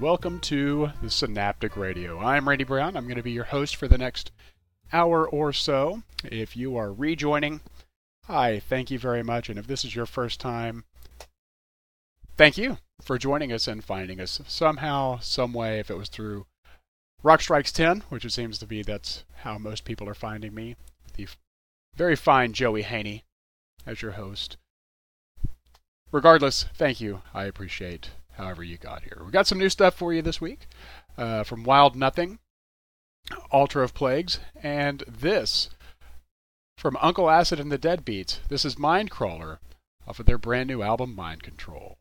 Welcome to the Synaptic Radio. I'm Randy Brown. I'm going to be your host for the next hour or so. If you are rejoining, hi, thank you very much. And if this is your first time, thank you for joining us and finding us somehow, some way. If it was through Rock Strikes 10, which it seems to be that's how most people are finding me, the very fine Joey Haney as your host. Regardless, thank you. I appreciate however you got here. We've got some new stuff for you this week uh, from Wild Nothing, Altar of Plagues, and this from Uncle Acid and the Deadbeats. This is Mindcrawler off of their brand new album Mind Control.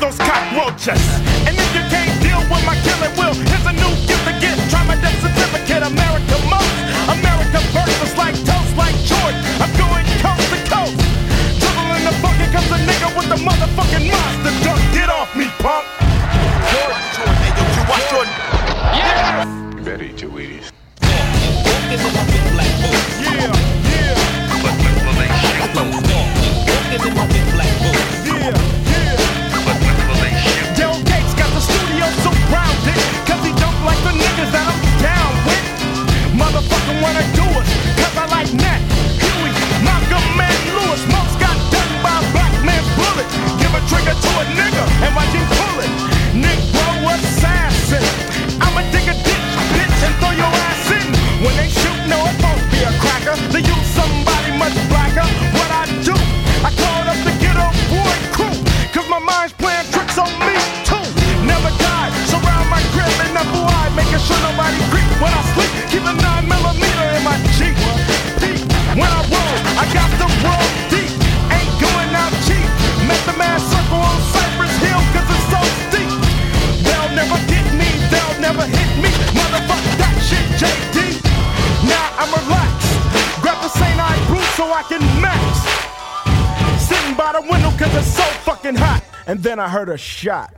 Those cockroaches. Then I heard a shot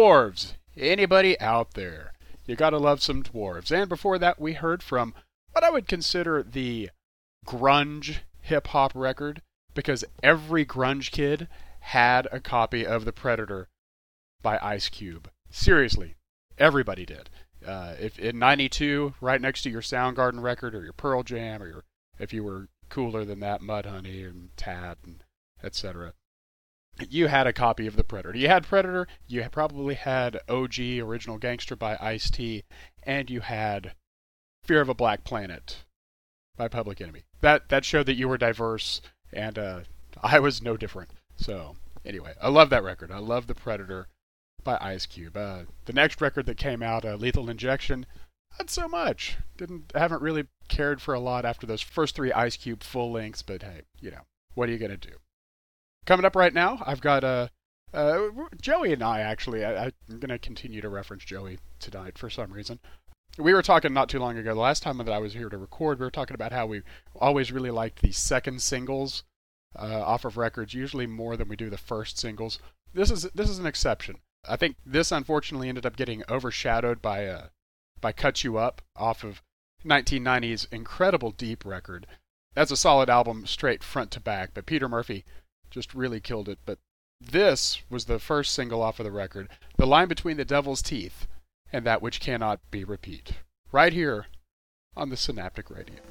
dwarves. Anybody out there? You gotta love some dwarves. And before that, we heard from what I would consider the grunge hip hop record because every grunge kid had a copy of The Predator by Ice Cube. Seriously, everybody did. Uh, if in '92, right next to your Soundgarden record or your Pearl Jam, or your, if you were cooler than that, Mudhoney and Tad and etc. You had a copy of The Predator. You had Predator. You probably had OG Original Gangster by Ice T, and you had Fear of a Black Planet by Public Enemy. That that showed that you were diverse, and uh, I was no different. So anyway, I love that record. I love The Predator by Ice Cube. Uh, the next record that came out, uh, Lethal Injection, not so much. Didn't haven't really cared for a lot after those first three Ice Cube full lengths. But hey, you know what are you gonna do? Coming up right now, I've got uh, uh, Joey and I actually. I, I'm gonna continue to reference Joey tonight for some reason. We were talking not too long ago. The last time that I was here to record, we were talking about how we always really liked the second singles uh, off of records, usually more than we do the first singles. This is this is an exception. I think this unfortunately ended up getting overshadowed by uh, by "Cut You Up" off of 1990's incredible Deep record. That's a solid album, straight front to back. But Peter Murphy just really killed it. But this was the first single off of the record. The line between the devil's teeth and that which cannot be repeat. Right here on the Synaptic Radio.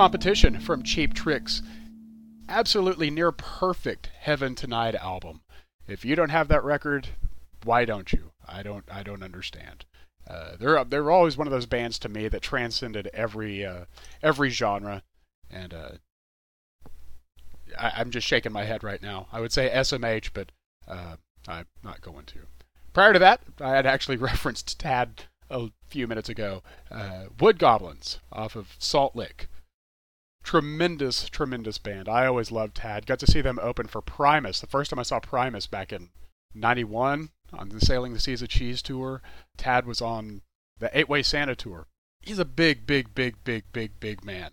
Competition from Cheap Tricks. Absolutely near perfect Heaven Tonight album. If you don't have that record, why don't you? I don't. I don't understand. Uh, they're they're always one of those bands to me that transcended every uh, every genre, and uh, I, I'm just shaking my head right now. I would say SMH, but uh, I'm not going to. Prior to that, I had actually referenced Tad a few minutes ago. Uh, Wood Goblins off of Salt Lick. Tremendous, tremendous band. I always loved Tad. Got to see them open for Primus. The first time I saw Primus back in 91 on the Sailing the Seas of Cheese tour. Tad was on the Eight Way Santa tour. He's a big, big, big, big, big, big man.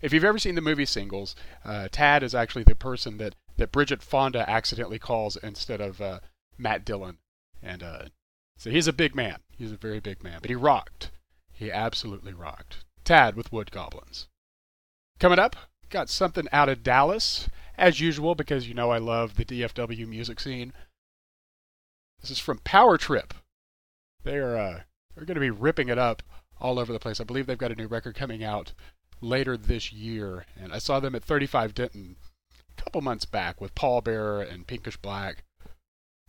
If you've ever seen the movie Singles, uh, Tad is actually the person that, that Bridget Fonda accidentally calls instead of uh, Matt Dillon. And uh, so he's a big man. He's a very big man. But he rocked. He absolutely rocked. Tad with Wood Goblins. Coming up, got something out of Dallas, as usual, because you know I love the DFW music scene. This is from Power Trip. They are uh, they're going to be ripping it up all over the place. I believe they've got a new record coming out later this year, and I saw them at 35 Denton a couple months back with Pallbearer and Pinkish Black,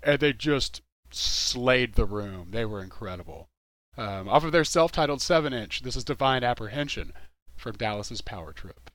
and they just slayed the room. They were incredible. Um, off of their self-titled seven-inch, this is Divine Apprehension from Dallas's Power Trip.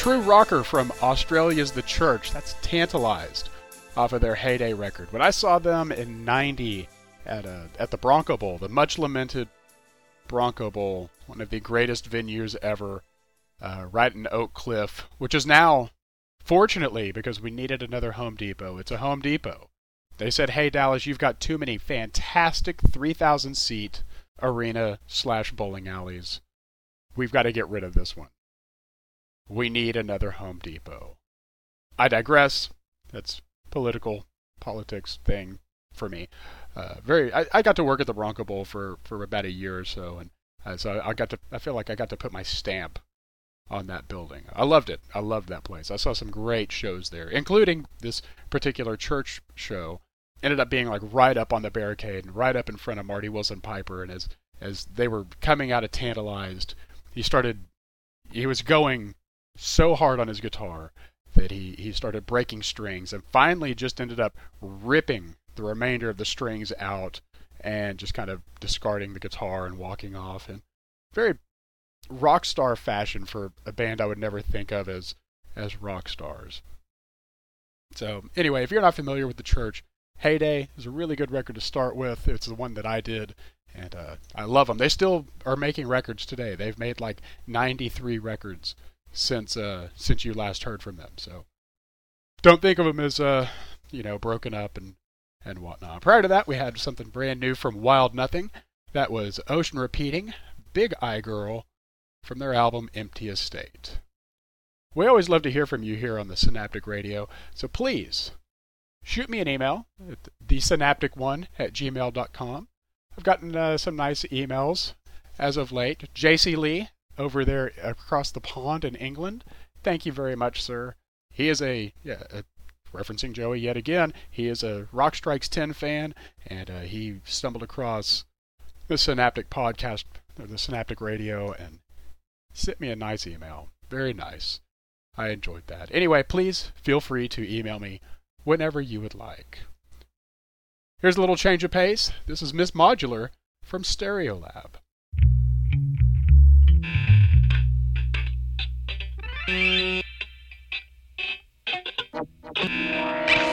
True rocker from Australia's The Church. That's Tantalized off of their Heyday record. When I saw them in 90 at, a, at the Bronco Bowl, the much lamented Bronco Bowl, one of the greatest venues ever, uh, right in Oak Cliff, which is now, fortunately, because we needed another Home Depot, it's a Home Depot. They said, hey, Dallas, you've got too many fantastic 3,000 seat arena slash bowling alleys. We've got to get rid of this one. We need another Home Depot. I digress. That's political politics thing for me. Uh, very. I, I got to work at the Bronco Bowl for, for about a year or so, and uh, so I got to. I feel like I got to put my stamp on that building. I loved it. I loved that place. I saw some great shows there, including this particular church show. Ended up being like right up on the barricade and right up in front of Marty Willson-Piper. And as as they were coming out of Tantalized, he started. He was going so hard on his guitar that he, he started breaking strings and finally just ended up ripping the remainder of the strings out and just kind of discarding the guitar and walking off in very rock star fashion for a band I would never think of as as rock stars. So anyway, if you're not familiar with the church, Heyday is a really good record to start with. It's the one that I did, and uh, I love them. They still are making records today. They've made like 93 records since uh, since you last heard from them. So don't think of them as uh, you know broken up and and whatnot. Prior to that, we had something brand new from Wild Nothing. That was Ocean Repeating, Big Eye Girl, from their album Empty Estate. We always love to hear from you here on the Synaptic Radio, so please shoot me an email at thesynaptic1 at gmail.com. I've gotten uh, some nice emails as of late. JC Lee over there across the pond in England. Thank you very much, sir. He is a, yeah, a referencing Joey yet again, he is a Rock Strikes 10 fan, and uh, he stumbled across the Synaptic podcast, or the Synaptic Radio, and sent me a nice email. Very nice. I enjoyed that. Anyway, please feel free to email me whenever you would like. Here's a little change of pace. This is Miss Modular from Stereolab. Thank you.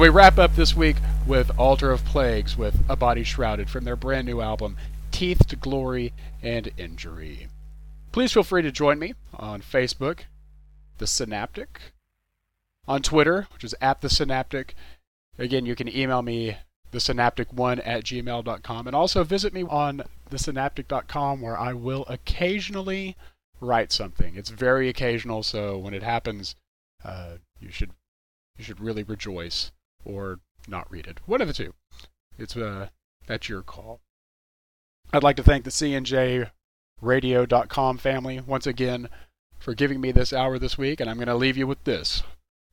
And we wrap up this week with Altar of Plagues with A Body Shrouded from their brand new album, Teethed Glory and Injury. Please feel free to join me on Facebook, The Synaptic, on Twitter, which is at The Synaptic. Again, you can email me, thesynaptic1 at gmail.com, and also visit me on thesynaptic.com where I will occasionally write something. It's very occasional, so when it happens, uh, you should you should really rejoice or not read it. One of the two. It's uh that's your call. I'd like to thank the CNJRadio.com family once again for giving me this hour this week, and I'm going to leave you with this.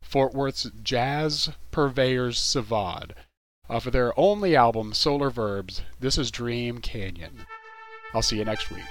Fort Worth's Jazz Purveyors Savad. Off of their only album, Solar Verbs, this is Dream Canyon. I'll see you next week.